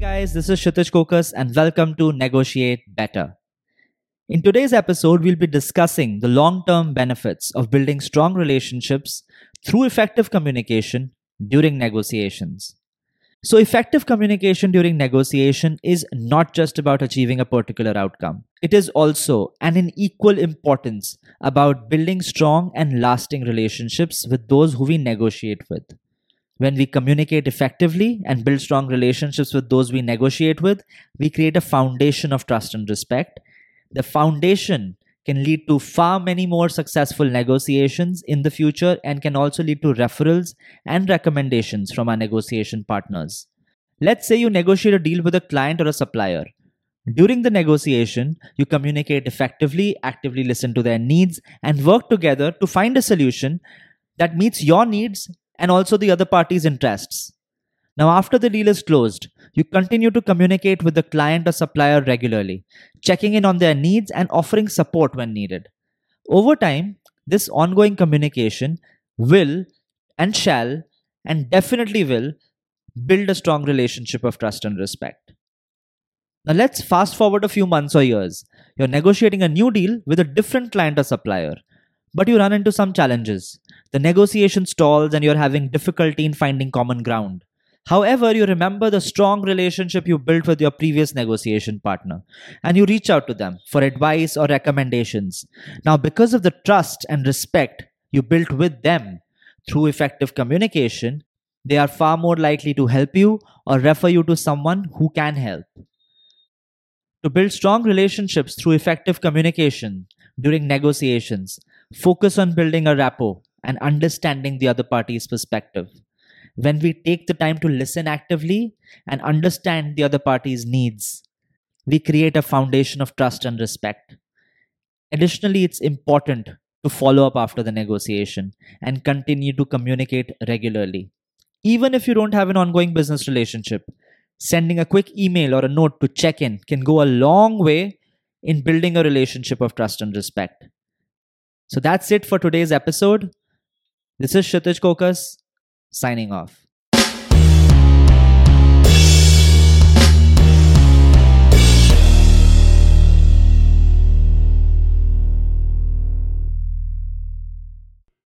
guys, this is Kshitij Kokas and welcome to Negotiate Better. In today's episode, we'll be discussing the long term benefits of building strong relationships through effective communication during negotiations. So, effective communication during negotiation is not just about achieving a particular outcome. It is also, and in equal importance, about building strong and lasting relationships with those who we negotiate with. When we communicate effectively and build strong relationships with those we negotiate with, we create a foundation of trust and respect. The foundation can lead to far many more successful negotiations in the future and can also lead to referrals and recommendations from our negotiation partners. Let's say you negotiate a deal with a client or a supplier. During the negotiation, you communicate effectively, actively listen to their needs, and work together to find a solution that meets your needs and also the other party's interests. Now, after the deal is closed, you continue to communicate with the client or supplier regularly, checking in on their needs and offering support when needed. Over time, this ongoing communication will and shall and definitely will build a strong relationship of trust and respect. Now, let's fast forward a few months or years. You're negotiating a new deal with a different client or supplier, but you run into some challenges. The negotiation stalls and you're having difficulty in finding common ground. However, you remember the strong relationship you built with your previous negotiation partner and you reach out to them for advice or recommendations. Now, because of the trust and respect you built with them through effective communication, they are far more likely to help you or refer you to someone who can help. To build strong relationships through effective communication during negotiations, focus on building a rapport and understanding the other party's perspective. When we take the time to listen actively and understand the other party's needs, we create a foundation of trust and respect. Additionally, it's important to follow up after the negotiation and continue to communicate regularly. Even if you don't have an ongoing business relationship, sending a quick email or a note to check in can go a long way in building a relationship of trust and respect. So that's it for today's episode. This is Kshitij Kokas signing off.